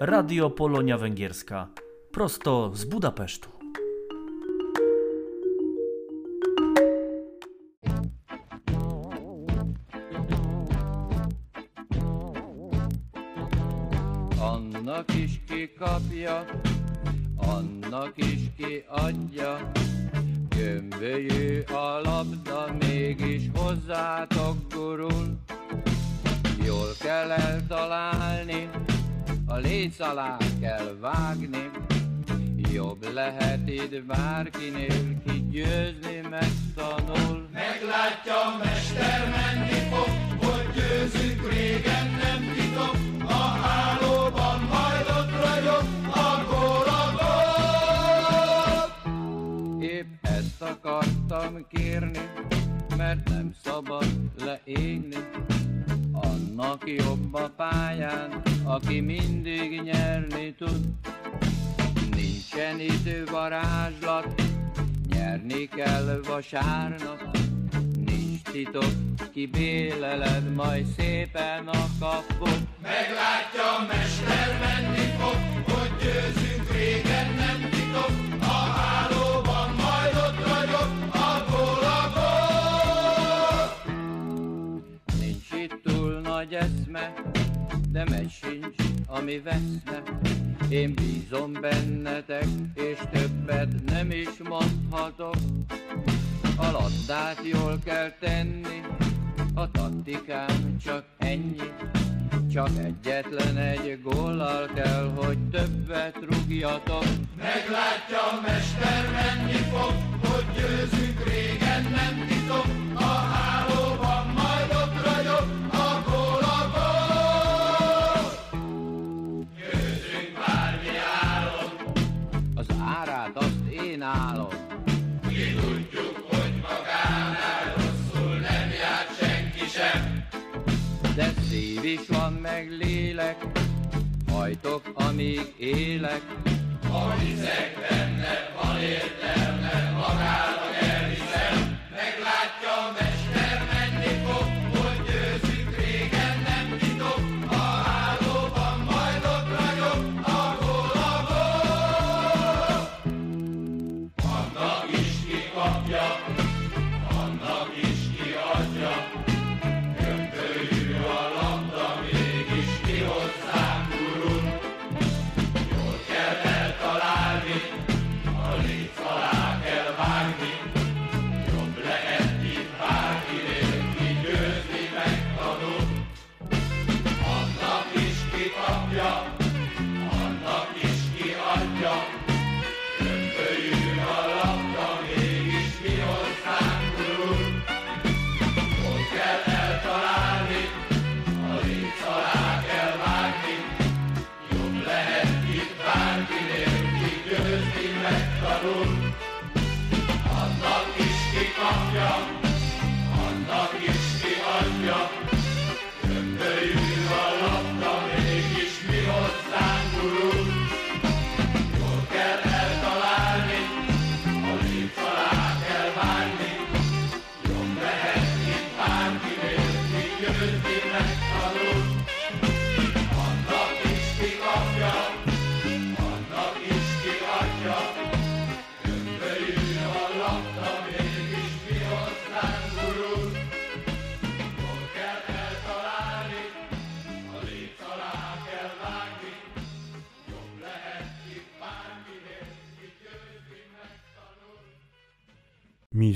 Radio Polonia Węgierska. Prosto z Budapesztu. Annak is kikapja, annak is kiadja. Gömbölyű a labda, mégis hozzátok gurul. Jól kell eltalálni, a léc alá kell vágni. Jobb lehet itt bárkinél, ki győzni megtanul. Meglátja, mester menni fog, hogy győzünk régen nem titok. A hálóban majd ott ragyog, a gól a gól. Épp ezt akartam kérni, mert nem szabad leégni. Annak jobb a pályán, aki mindig nyerni tud. Nincsen idő varázslat, nyerni kell vasárnap. Nincs titok, kibéleled majd szépen a kaput. Meglátja, mester menni fog, hogy győzünk de megy sincs, ami veszne. Én bízom bennetek, és többet nem is mondhatok. A labdát jól kell tenni, a taktikám csak ennyi. Csak egyetlen egy góllal kell, hogy többet rúgjatok. Meglátja, mester menni fog, hogy győzünk régen állom. mi tudjuk, hogy magánál rosszul nem járt senki sem. De szív is van meg lélek, hajtok, amíg élek. Ha hiszek benne, van értelme, magának elhiszem. Meglátja, mester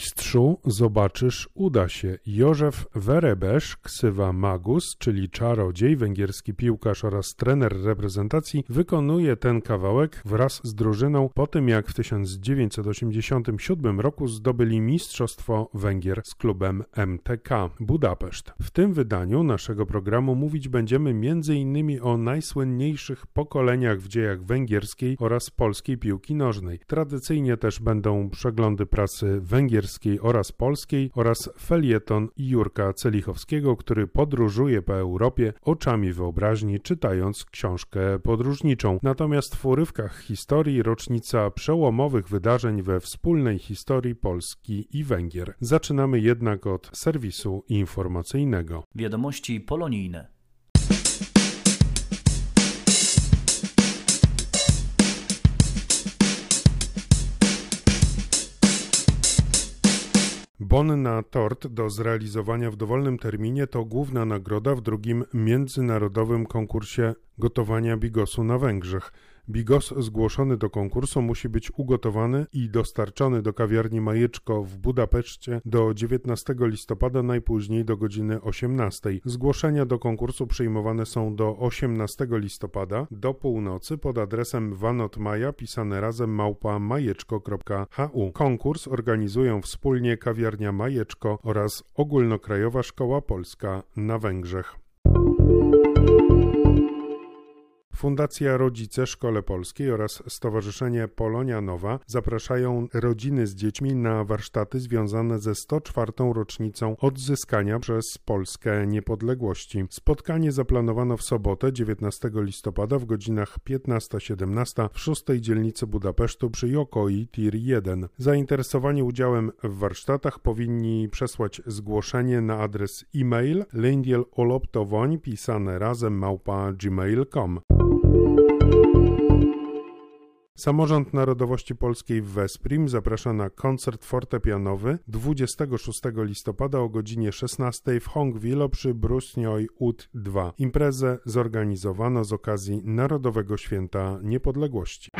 Mistrzu, zobaczysz, uda się. Józef Werebesz, ksywa Magus, czyli czarodziej, węgierski piłkarz oraz trener reprezentacji, wykonuje ten kawałek wraz z drużyną po tym, jak w 1987 roku zdobyli Mistrzostwo Węgier z klubem MTK Budapeszt. W tym wydaniu naszego programu mówić będziemy m.in. o najsłynniejszych pokoleniach w dziejach węgierskiej oraz polskiej piłki nożnej. Tradycyjnie też będą przeglądy pracy węgierskiej oraz polskiej oraz felieton Jurka Celichowskiego, który podróżuje po Europie oczami wyobraźni, czytając książkę podróżniczą. Natomiast w urywkach historii rocznica przełomowych wydarzeń we wspólnej historii Polski i Węgier. Zaczynamy jednak od serwisu informacyjnego. Wiadomości polonijne. Bon na tort do zrealizowania w dowolnym terminie to główna nagroda w drugim międzynarodowym konkursie gotowania bigosu na Węgrzech. Bigos zgłoszony do konkursu musi być ugotowany i dostarczony do kawiarni Majeczko w Budapeszcie do 19 listopada, najpóźniej do godziny 18. Zgłoszenia do konkursu przyjmowane są do 18 listopada do północy pod adresem vanotmaja pisane razem małpa majeczko.hu. Konkurs organizują wspólnie kawiarnia Majeczko oraz Ogólnokrajowa Szkoła Polska na Węgrzech. Fundacja Rodzice Szkole Polskiej oraz Stowarzyszenie Polonia Nowa zapraszają rodziny z dziećmi na warsztaty związane ze 104. rocznicą odzyskania przez Polskę niepodległości. Spotkanie zaplanowano w sobotę 19 listopada w godzinach 15-17 w szóstej dzielnicy Budapesztu przy Jokoi Tir 1. Zainteresowani udziałem w warsztatach powinni przesłać zgłoszenie na adres e-mail lędieloloptowoń pisane razem małpa gmail.com. Samorząd Narodowości Polskiej w Veszprym zaprasza na koncert fortepianowy 26 listopada o godzinie 16 w Hongwilo przy Brusnioj Ut 2. Imprezę zorganizowano z okazji Narodowego Święta Niepodległości.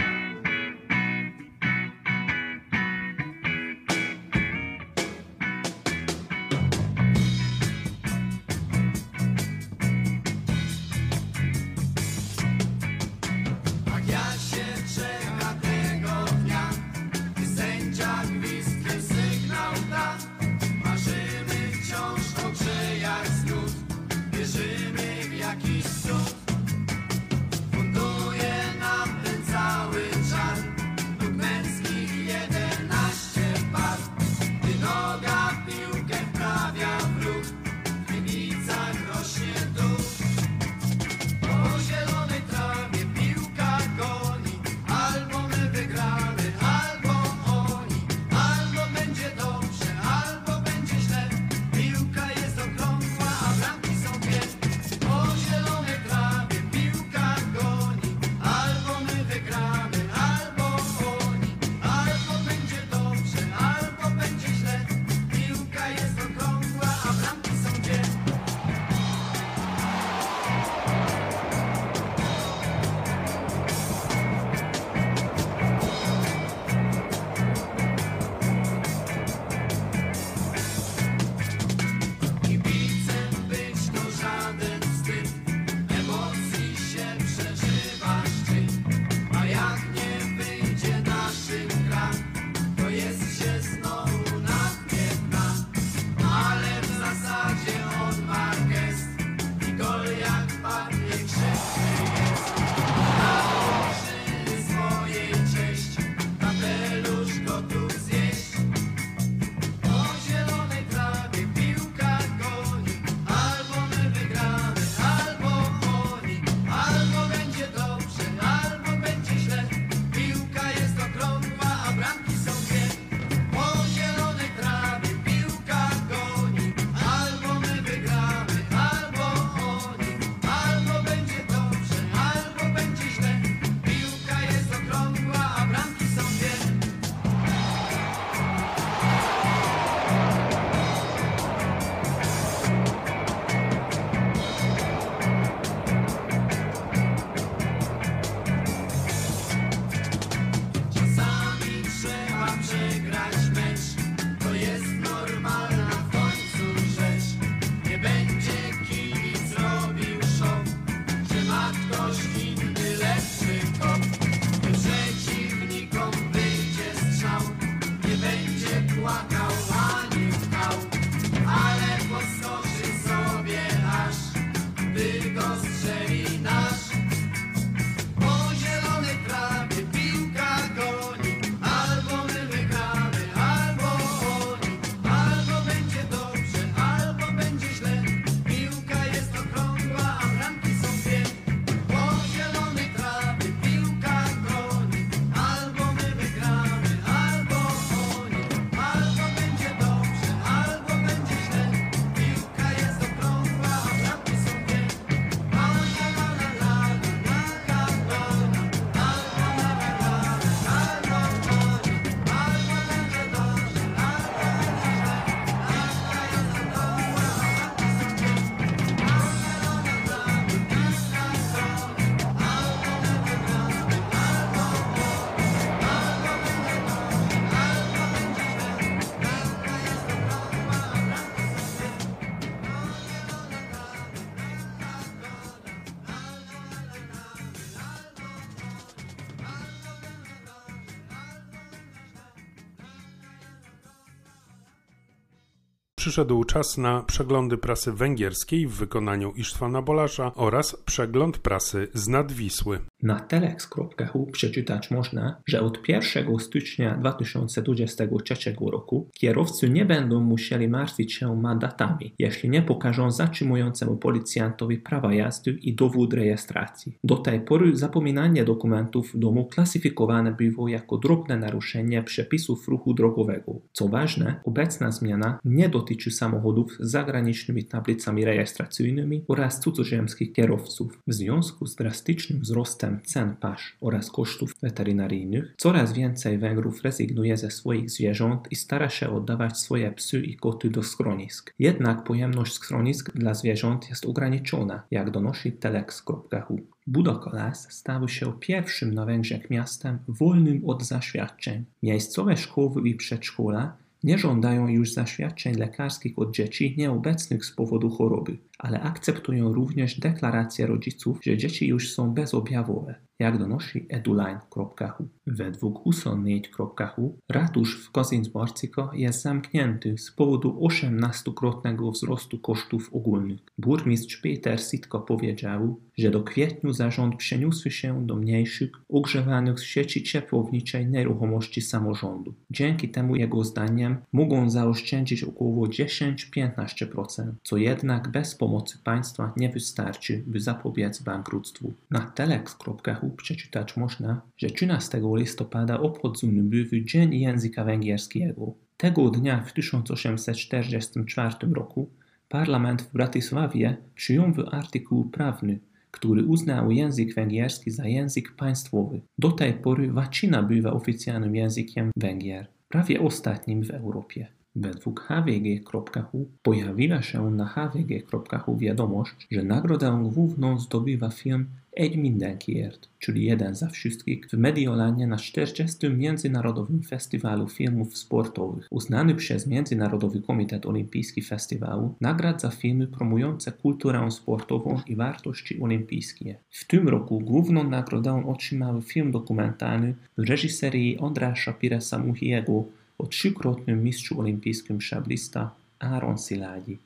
Przyszedł czas na przeglądy prasy węgierskiej w wykonaniu Isztwana Bolasza oraz przegląd prasy z Nadwisły. Na telex.hu przeczytać można, że od 1 stycznia 2023 roku kierowcy nie będą musieli martwić się mandatami, jeśli nie pokażą zatrzymującemu policjantowi prawa jazdy i dowód rejestracji. Do tej pory zapominanie dokumentów w domu klasyfikowane było jako drobne naruszenie przepisów ruchu drogowego. Co ważne, obecna zmiana nie dotyczy samochodów z zagranicznymi tablicami rejestracyjnymi oraz cudzoziemskich kierowców. W związku z drastycznym wzrostem cen pasz oraz kosztów weterynaryjnych, coraz więcej Węgrów rezygnuje ze swoich zwierząt i stara się oddawać swoje psy i koty do schronisk. Jednak pojemność schronisk dla zwierząt jest ograniczona, jak donosi telex.hu. Budokolas stał się pierwszym na Węgrzech miastem wolnym od zaświadczeń. Miejscowe szkoły i przedszkola nie żądają już zaświadczeń lekarskich od dzieci nieobecnych z powodu choroby, ale akceptują również deklaracje rodziców, że dzieci już są bezobjawowe, jak donosi eduline.hu. Według uson4.hu ratusz w Kozinsborciko jest zamknięty z powodu 18-krotnego wzrostu kosztów ogólnych. Burmistrz Peter Sitko powiedział, że do kwietniu zarząd przeniósł się do mniejszych, ogrzewanych z sieci ciepłowniczej nieruchomości samorządu. Dzięki temu jego zdaniem mogą zaoszczędzić około 10-15%, co jednak bez pomocy państwa nie wystarczy, by zapobiec bankructwu. Na telex.hu przeczytać można, że 13 listopada obchodzony były Dzień Języka Węgierskiego. Tego dnia w 1844 roku parlament w Bratysławie przyjął artykuł prawny, który uznał język węgierski za język państwowy. Do tej pory łacina była oficjalnym językiem Węgier, prawie ostatnim w Europie. Według hvg.hu pojawiła się na hvg.hu wiadomość, że nagrodę główną zdobywa film Egy mindenkiért, czyli jeden za wszystkich w Mediolanie na 40. Międzynarodowym Festiwalu Filmów Sportowych. Uznany przez Międzynarodowy Komitet Olimpijski Festiwalu nagrad za filmy promujące kulturę sportową i wartości olimpijskie. W tym roku główną nagrodę otrzymał film dokumentalny w reżyserii Ondrasza Piresa Muhiego od sikrotnő Misszú olimpiszkümseblista Áron Szilágyi.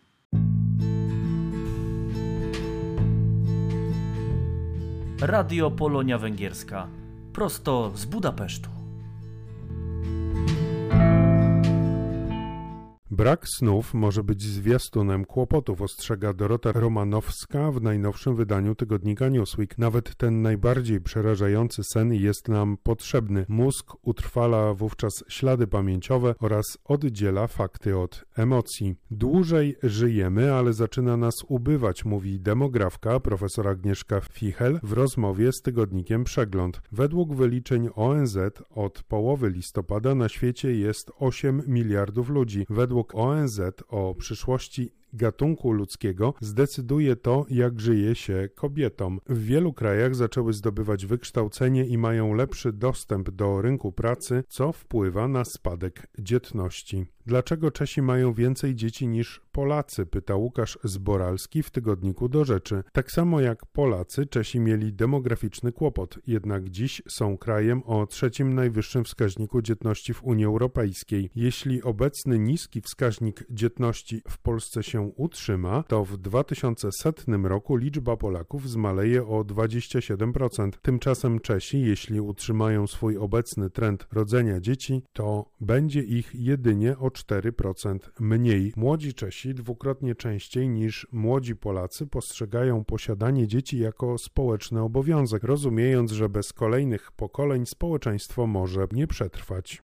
Radio Polonia Węgierska, prosto z Budapesztu. Brak snów może być zwiastunem kłopotów, ostrzega Dorota Romanowska w najnowszym wydaniu tygodnika Newsweek. Nawet ten najbardziej przerażający sen jest nam potrzebny. Mózg utrwala wówczas ślady pamięciowe oraz oddziela fakty od emocji. Dłużej żyjemy, ale zaczyna nas ubywać, mówi demografka profesor Agnieszka Fichel w rozmowie z tygodnikiem Przegląd. Według wyliczeń ONZ od połowy listopada na świecie jest 8 miliardów ludzi. Według ONZ o przyszłości gatunku ludzkiego zdecyduje to, jak żyje się kobietom. W wielu krajach zaczęły zdobywać wykształcenie i mają lepszy dostęp do rynku pracy, co wpływa na spadek dzietności. Dlaczego Czesi mają więcej dzieci niż Polacy? pyta Łukasz Zboralski w tygodniku do rzeczy. Tak samo jak Polacy, Czesi mieli demograficzny kłopot, jednak dziś są krajem o trzecim najwyższym wskaźniku dzietności w Unii Europejskiej. Jeśli obecny niski wskaźnik dzietności w Polsce się utrzyma, to w 2100 roku liczba Polaków zmaleje o 27%. Tymczasem Czesi, jeśli utrzymają swój obecny trend rodzenia dzieci, to będzie ich jedynie o 4% mniej. Młodzi Czesi dwukrotnie częściej niż młodzi Polacy postrzegają posiadanie dzieci jako społeczny obowiązek, rozumiejąc, że bez kolejnych pokoleń społeczeństwo może nie przetrwać.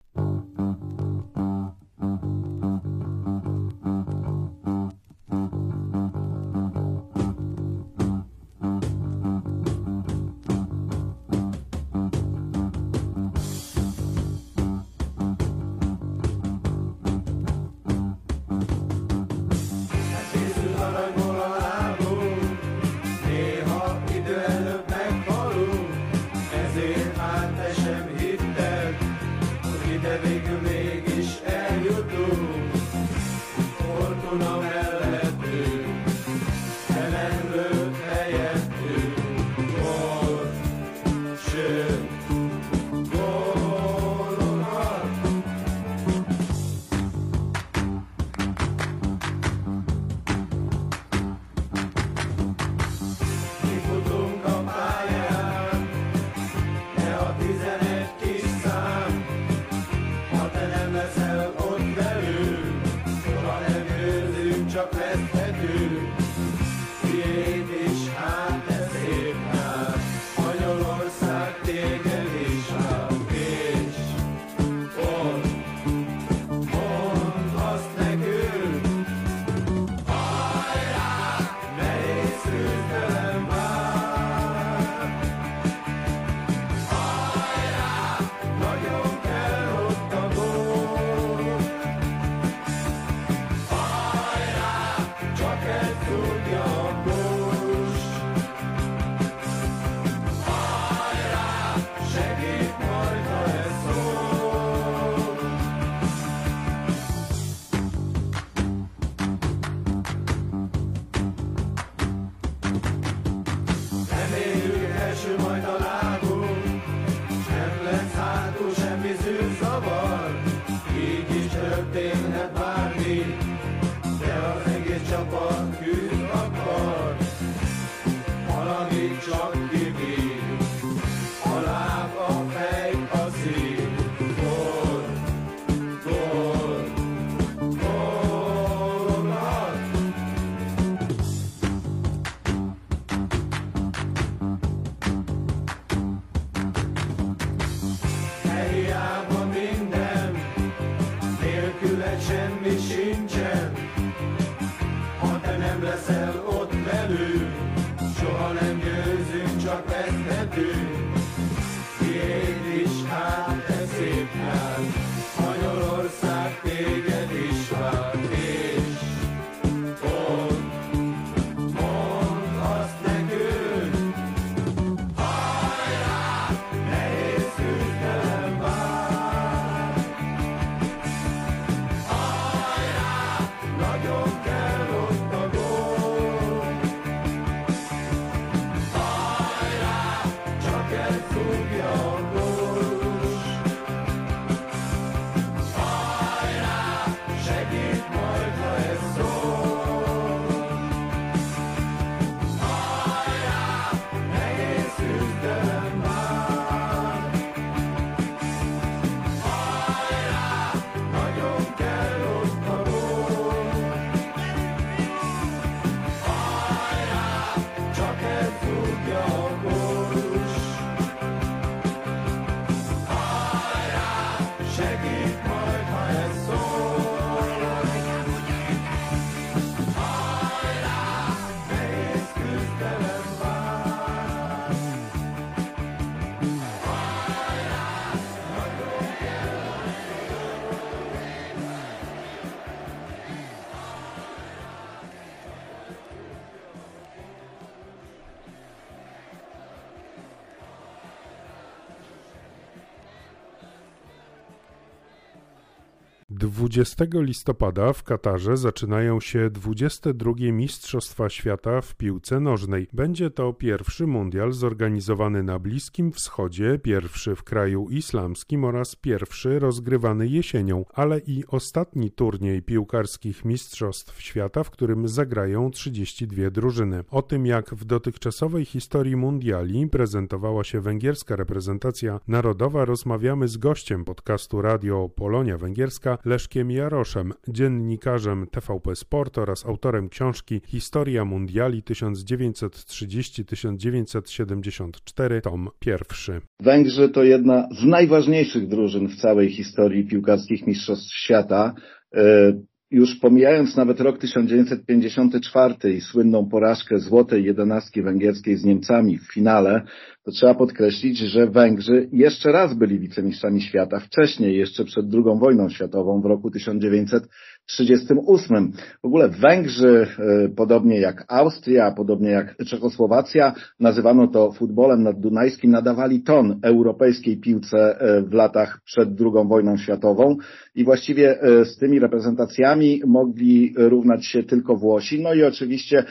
20 listopada w Katarze zaczynają się 22 Mistrzostwa Świata w piłce nożnej. Będzie to pierwszy mundial zorganizowany na Bliskim Wschodzie, pierwszy w kraju islamskim oraz pierwszy rozgrywany jesienią, ale i ostatni turniej piłkarskich Mistrzostw Świata, w którym zagrają 32 drużyny. O tym, jak w dotychczasowej historii mundiali prezentowała się węgierska reprezentacja narodowa, rozmawiamy z gościem podcastu Radio Polonia Węgierska, Leszkiem Jaroszem, dziennikarzem TVP Sport oraz autorem książki Historia Mundiali 1930-1974, tom pierwszy. Węgrzy to jedna z najważniejszych drużyn w całej historii piłkarskich mistrzostw świata. E, Już pomijając nawet rok 1954 i słynną porażkę złotej jedenastki węgierskiej z Niemcami w finale, to trzeba podkreślić, że Węgrzy jeszcze raz byli wicemistrzami świata, wcześniej, jeszcze przed II wojną światową w roku 1938. W ogóle Węgrzy, e, podobnie jak Austria, podobnie jak Czechosłowacja, nazywano to futbolem naddunajskim, nadawali ton europejskiej piłce e, w latach przed II wojną światową i właściwie e, z tymi reprezentacjami mogli równać się tylko Włosi, no i oczywiście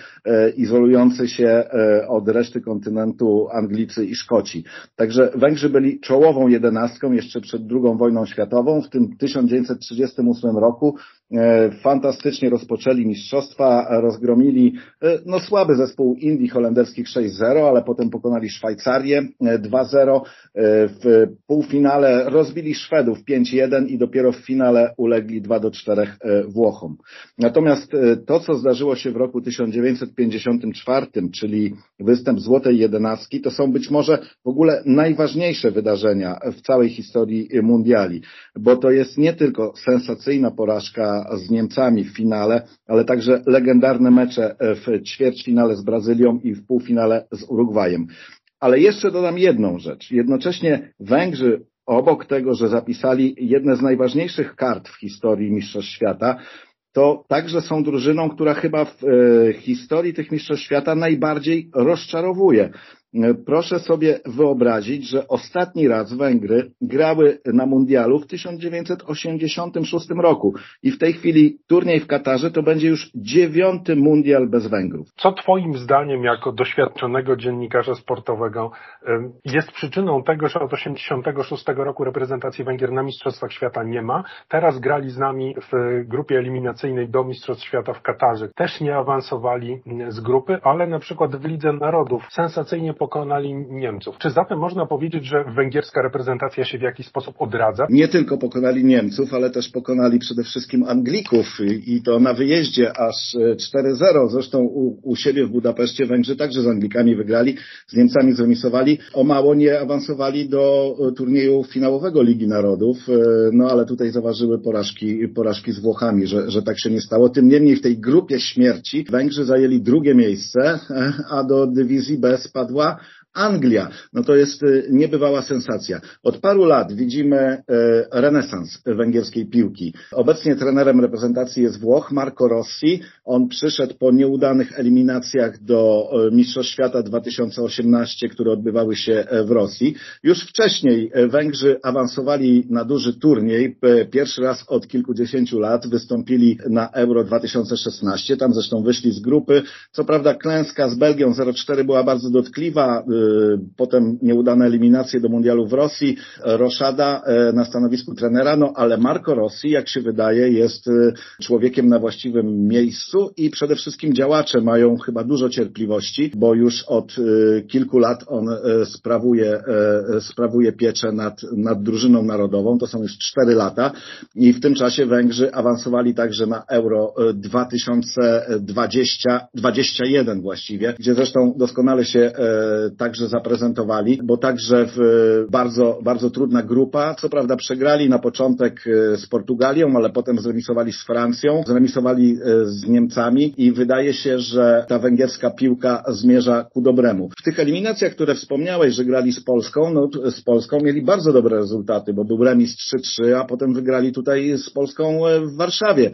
izolujący się od reszty kontynentu Anglicy i Szkoci. Także Węgrzy byli czołową jedenastką jeszcze przed II wojną światową. W tym 1938 roku fantastycznie rozpoczęli mistrzostwa, rozgromili no słaby zespół Indii holenderskich 6-0, ale potem pokonali Szwajcarię 2-0. W półfinale rozbili Szwedów 5-1 i dopiero w finale ulegli 2-4 Włochom. Natomiast to, co zdarzyło się w roku 1954, czyli występ Złotej Jedenastki, to są być może w ogóle najważniejsze wydarzenia w całej historii mundiali, bo to jest nie tylko sensacyjna porażka z Niemcami w finale, ale także legendarne mecze w ćwierćfinale z Brazylią i w półfinale z Urugwajem. Ale jeszcze dodam jedną rzecz. Jednocześnie Węgrzy obok tego, że zapisali jedne z najważniejszych kart w historii Mistrzostw Świata, to także są drużyną, która chyba w e, historii tych Mistrzostw Świata najbardziej rozczarowuje. Proszę sobie wyobrazić, że ostatni raz Węgry grały na mundialu w 1986 roku i w tej chwili turniej w Katarze to będzie już dziewiąty mundial bez Węgrów. Co Twoim zdaniem, jako doświadczonego dziennikarza sportowego, jest przyczyną tego, że od 1986 roku reprezentacji Węgier na Mistrzostwach Świata nie ma? Teraz grali z nami w grupie eliminacyjnej do Mistrzostw Świata w Katarze. Też nie awansowali z grupy, ale na przykład w Lidze Narodów sensacyjnie pokonali Niemców. Czy zatem można powiedzieć, że węgierska reprezentacja się w jakiś sposób odradza? Nie tylko pokonali Niemców, ale też pokonali przede wszystkim Anglików i to na wyjeździe aż 4-0. Zresztą u, u siebie w Budapeszcie Węgrzy także z Anglikami wygrali, z Niemcami zremisowali. O mało nie awansowali do turnieju finałowego Ligi Narodów, no ale tutaj zaważyły porażki, porażki z Włochami, że, że tak się nie stało. Tym niemniej w tej grupie śmierci Węgrzy zajęli drugie miejsce, a do dywizji B spadła However Anglia. No to jest y, niebywała sensacja. Od paru lat widzimy y, renesans węgierskiej piłki. Obecnie trenerem reprezentacji jest Włoch, Marco Rossi. On przyszedł po nieudanych eliminacjach do y, Mistrzostw Świata 2018, które odbywały się w Rosji. Już wcześniej Węgrzy awansowali na duży turniej. Pierwszy raz od kilkudziesięciu lat wystąpili na Euro 2016. Tam zresztą wyszli z grupy. Co prawda klęska z Belgią 0-4 była bardzo dotkliwa potem nieudane eliminacje do mundialu w Rosji, Roszada e, na stanowisku trenera, no ale Marco Rossi, jak się wydaje, jest e, człowiekiem na właściwym miejscu i przede wszystkim działacze mają chyba dużo cierpliwości, bo już od e, kilku lat on sprawuje, sprawuje pieczę nad, nad drużyną narodową, to są już cztery lata. I w tym czasie Węgrzy awansowali także na Euro 2020, 21 właściwie, gdzie zresztą doskonale się także także zaprezentowali, bo także w bardzo, bardzo trudna grupa. Co prawda przegrali na początek e, z Portugalią, ale potem zremisowali z Francją, zremisowali e, z Niemcami i wydaje się, że ta węgierska piłka zmierza ku dobremu. W tych eliminacjach, które wspomniałeś, że grali z Polską, no z Polską mieli bardzo dobre rezultaty, bo był remis 3-3, a potem wygrali tutaj z Polską e, w Warszawie.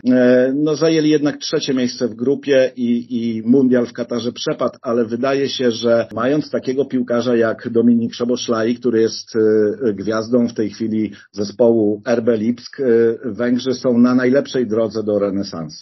No zajęli jednak trzecie miejsce w grupie i, i mundial w Katarze przepadł, ale wydaje się, że mając takiego piłkarza jak Dominik Szoboszlai, który jest e, gwiazdą w tej chwili zespołu RB Lipsk. E, Węgrzy są na najlepszej drodze do renesansu.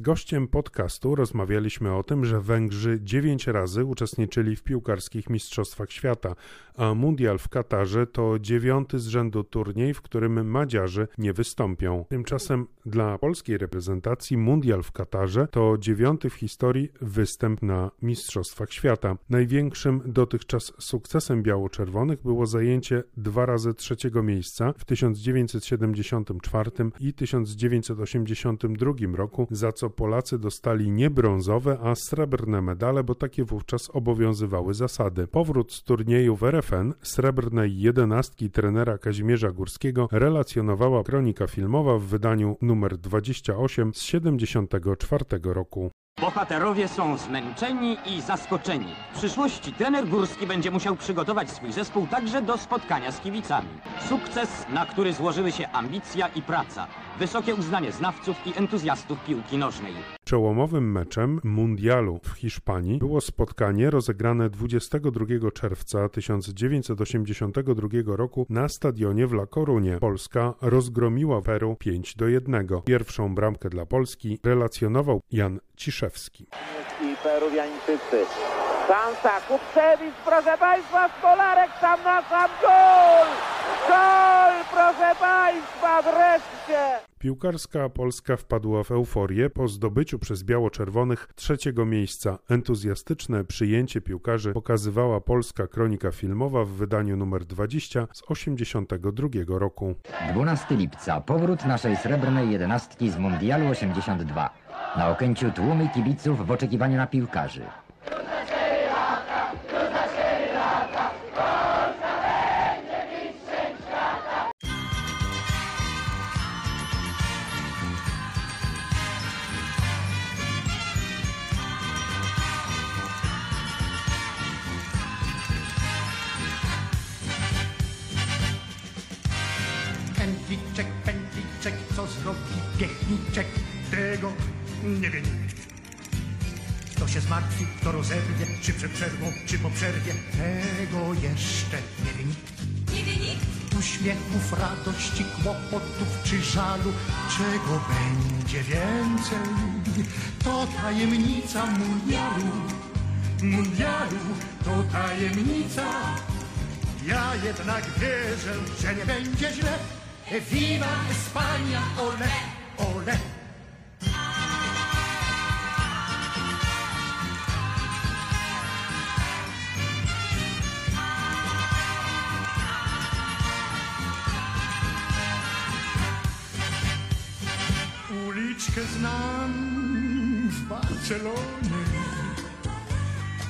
Gościem podcastu rozmawialiśmy o tym, że Węgrzy dziewięć razy uczestniczyli w piłkarskich Mistrzostwach Świata, a Mundial w Katarze to dziewiąty z rzędu turniej, w którym Madziarze nie wystąpią. Tymczasem dla polskiej reprezentacji Mundial w Katarze to dziewiąty w historii występ na Mistrzostwach Świata. Największym dotychczas sukcesem biało-czerwonych było zajęcie dwa razy trzeciego miejsca w 1974 i 1982 roku, za co Polacy dostali nie brązowe, a srebrne medale, bo takie wówczas obowiązywały zasady. Powrót z turnieju w RFN srebrnej jedenastki trenera Kazimierza Górskiego relacjonowała kronika filmowa w wydaniu numer 28 z 74 roku. Bohaterowie są zmęczeni i zaskoczeni. W przyszłości trener Górski będzie musiał przygotować swój zespół także do spotkania z kibicami. Sukces, na który złożyły się ambicja i praca, wysokie uznanie znawców i entuzjastów piłki nożnej. Czołomowym meczem mundialu w Hiszpanii było spotkanie rozegrane 22 czerwca 1982 roku na stadionie w La Corunie. Polska rozgromiła Peru 5 do 1. Pierwszą bramkę dla Polski relacjonował Jan Ciszewski. i Peruwiańczycy. Szansa, Kupczewicz, proszę Państwa, Stolarek sam na sam, gol! Gol, proszę Państwa, wreszcie! Piłkarska Polska wpadła w euforię po zdobyciu przez biało-czerwonych trzeciego miejsca. Entuzjastyczne przyjęcie piłkarzy pokazywała polska kronika filmowa w wydaniu numer 20 z 82 roku. 12 lipca powrót naszej srebrnej jedenastki z Mundialu 82. Na Okęciu tłumy kibiców w oczekiwaniu na piłkarzy. Nie wie nikt. Kto się zmartwi, kto rozerwie, czy przed przerwą, czy po przerwie, tego jeszcze nie wie nikt. Uśmiechów, radości, kłopotów czy żalu, czego będzie więcej, to tajemnica mundialu. Mundialu to tajemnica. Ja jednak wierzę, że nie będzie źle. Viva Espania, ole, ole.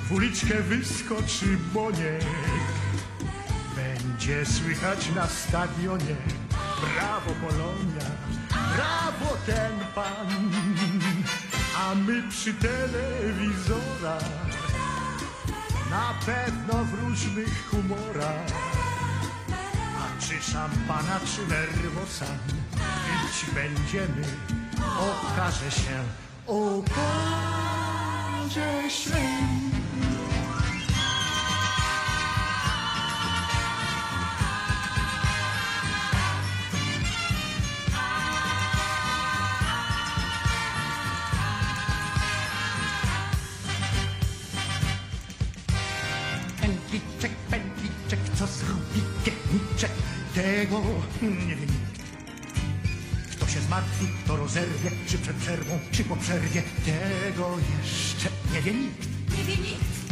W uliczkę wyskoczy Boniek. Będzie słychać na stadionie. Brawo Polonia, brawo ten pan. A my przy telewizorach. Na pewno w różnych humorach. A czy szampana, czy nerwosa Pić będziemy. Okaże się Okaże się Pętliczek, pętliczek, co zrobi piechniczek, tego nie wie nikt. Kto się zmartwi, kto rozerwie, czy przed przerwą, czy po przerwie, tego jeszcze nie wie nikt.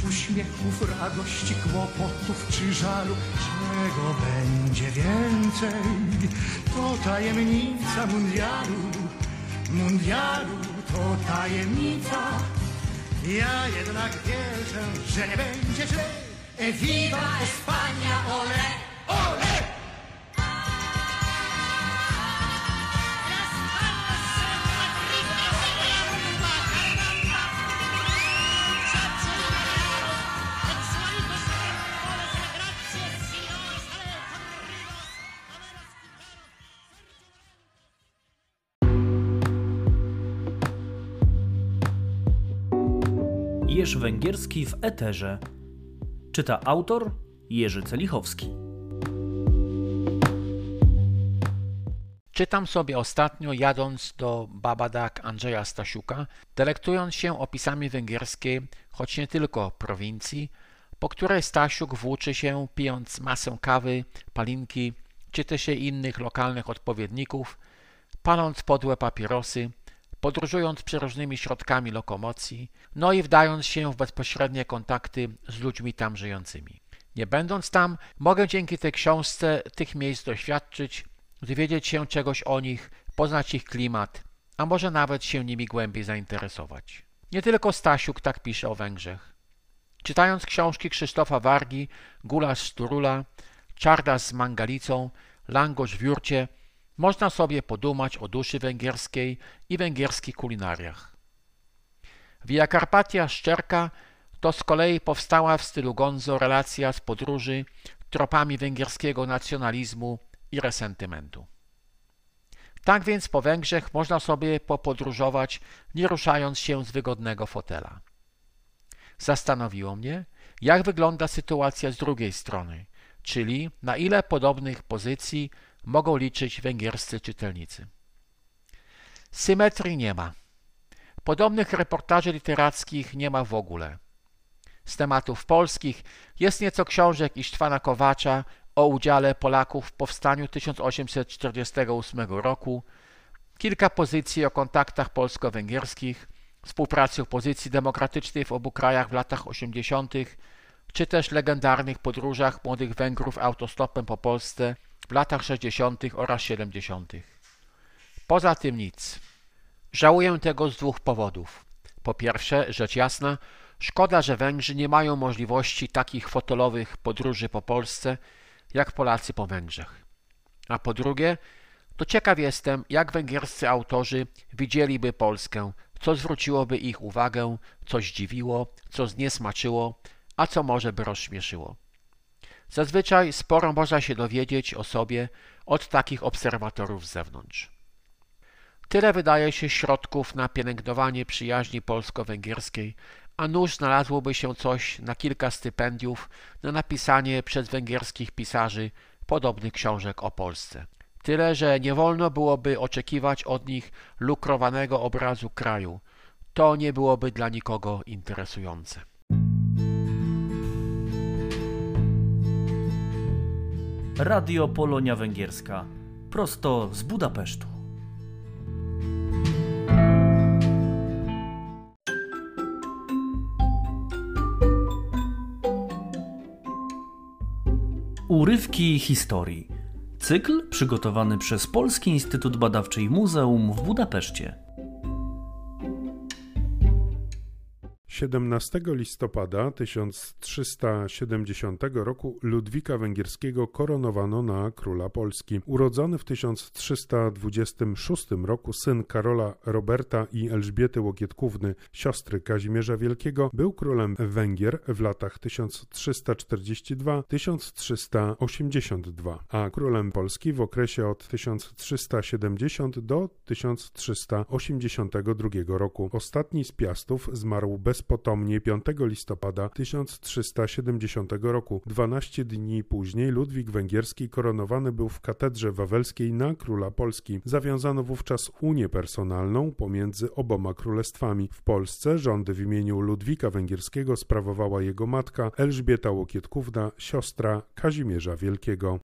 Uśmiechów, radości, kłopotów czy żalu, czego będzie więcej, to tajemnica mundialu. Mundialu to tajemnica. Ja jednak wierzę, że nie będzie źle. Viva Espania, ole, ole! Węgierski w Eterze. Czyta autor Jerzy Celichowski. Czytam sobie ostatnio, jadąc do Babadak Andrzeja Stasiuka, delektując się opisami węgierskiej, choć nie tylko prowincji, po której Stasiuk włóczy się, pijąc masę kawy, palinki, czy też innych lokalnych odpowiedników, paląc podłe papierosy, podróżując przeróżnymi środkami lokomocji, no i wdając się w bezpośrednie kontakty z ludźmi tam żyjącymi. Nie będąc tam, mogę dzięki tej książce tych miejsc doświadczyć, dowiedzieć się czegoś o nich, poznać ich klimat, a może nawet się nimi głębiej zainteresować. Nie tylko Stasiuk tak pisze o Węgrzech. Czytając książki Krzysztofa Wargi, Gulasz z Turula, Czardas z Mangalicą, Langosz w Jurcie, można sobie podumać o duszy węgierskiej i węgierskich kulinariach. Via Carpatia Szczerka to z kolei powstała w stylu Gonzo relacja z podróży tropami węgierskiego nacjonalizmu i resentymentu. Tak więc po Węgrzech można sobie popodróżować, nie ruszając się z wygodnego fotela. Zastanowiło mnie, jak wygląda sytuacja z drugiej strony, czyli na ile podobnych pozycji mogą liczyć węgierscy czytelnicy. Symetrii nie ma. Podobnych reportaży literackich nie ma w ogóle. Z tematów polskich jest nieco książek Isztwana Kowacza o udziale Polaków w powstaniu 1848 roku, kilka pozycji o kontaktach polsko-węgierskich, współpracy opozycji demokratycznej w obu krajach w latach 80., czy też legendarnych podróżach młodych Węgrów autostopem po Polsce w latach 60. oraz 70. Poza tym nic. Żałuję tego z dwóch powodów. Po pierwsze, rzecz jasna, szkoda, że Węgrzy nie mają możliwości takich fotelowych podróży po Polsce, jak Polacy po Węgrzech. A po drugie, to ciekaw jestem, jak węgierscy autorzy widzieliby Polskę, co zwróciłoby ich uwagę, co zdziwiło, co zniesmaczyło, a co może by rozśmieszyło. Zazwyczaj sporo można się dowiedzieć o sobie od takich obserwatorów z zewnątrz. Tyle wydaje się środków na pielęgnowanie przyjaźni polsko-węgierskiej, a nuż znalazłoby się coś na kilka stypendiów na napisanie przez węgierskich pisarzy podobnych książek o Polsce. Tyle, że nie wolno byłoby oczekiwać od nich lukrowanego obrazu kraju. To nie byłoby dla nikogo interesujące. Radio Polonia Węgierska. Prosto z Budapesztu. Urywki historii. Cykl przygotowany przez Polski Instytut Badawczy i Muzeum w Budapeszcie. 17 listopada 1370 roku Ludwika Węgierskiego koronowano na króla Polski. Urodzony w 1326 roku syn Karola Roberta i Elżbiety Łokietkówny, siostry Kazimierza Wielkiego, był królem Węgier w latach 1342-1382, a królem Polski w okresie od 1370 do 1382 roku. Ostatni z Piastów zmarł bez bezpotomnie 5 listopada 1370 roku. 12 dni później Ludwik Węgierski koronowany był w katedrze wawelskiej na króla Polski. Zawiązano wówczas unię personalną pomiędzy oboma królestwami. W Polsce rządy w imieniu Ludwika Węgierskiego sprawowała jego matka Elżbieta Łokietkówna, siostra Kazimierza Wielkiego.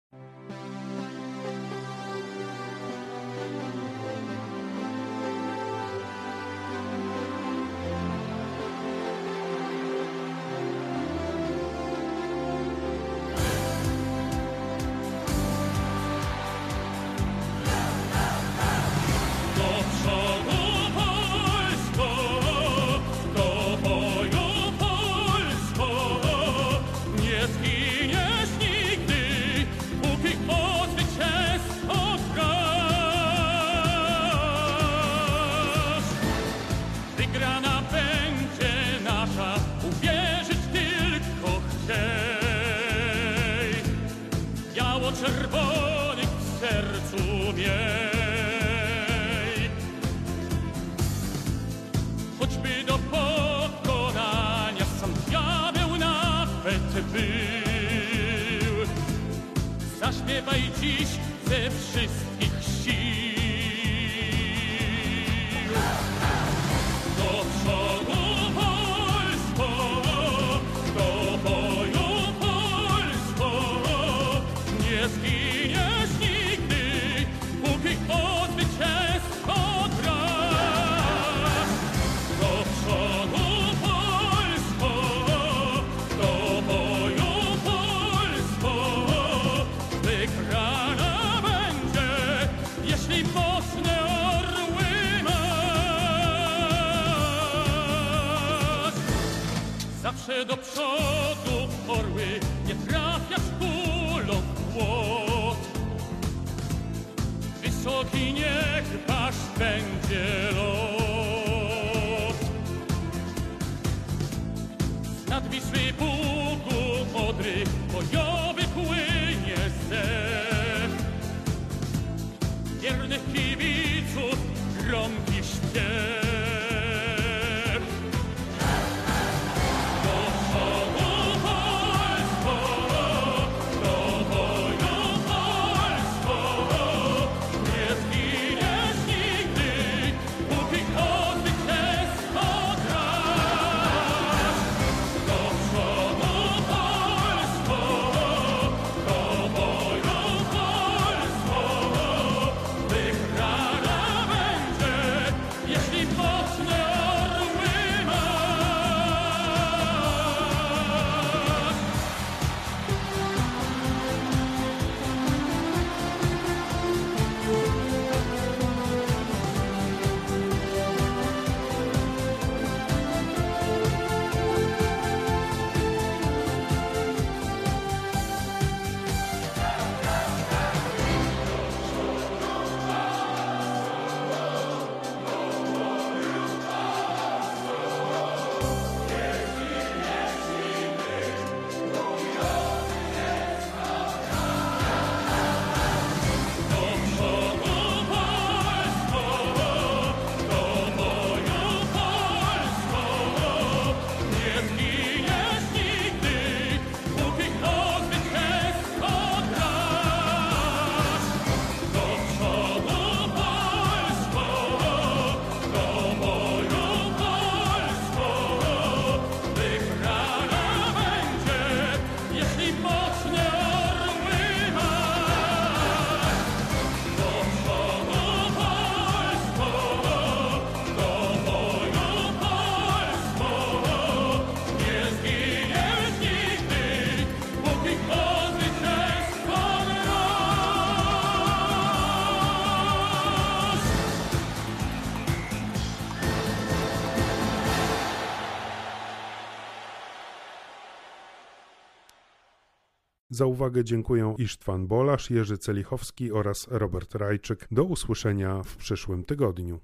Za uwagę dziękuję Isztwan Bolasz, Jerzy Celichowski oraz Robert Rajczyk. Do usłyszenia w przyszłym tygodniu.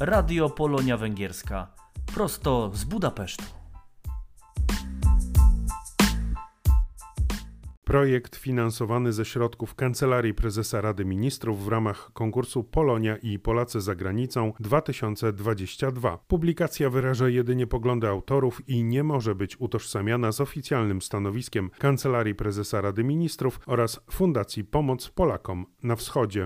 Radio Polonia Węgierska. Prosto z Budapesztu. Projekt finansowany ze środków Kancelarii Prezesa Rady Ministrów w ramach konkursu Polonia i Polacy za granicą 2022. Publikacja wyraża jedynie poglądy autorów i nie może być utożsamiana z oficjalnym stanowiskiem Kancelarii Prezesa Rady Ministrów oraz Fundacji Pomoc Polakom na Wschodzie.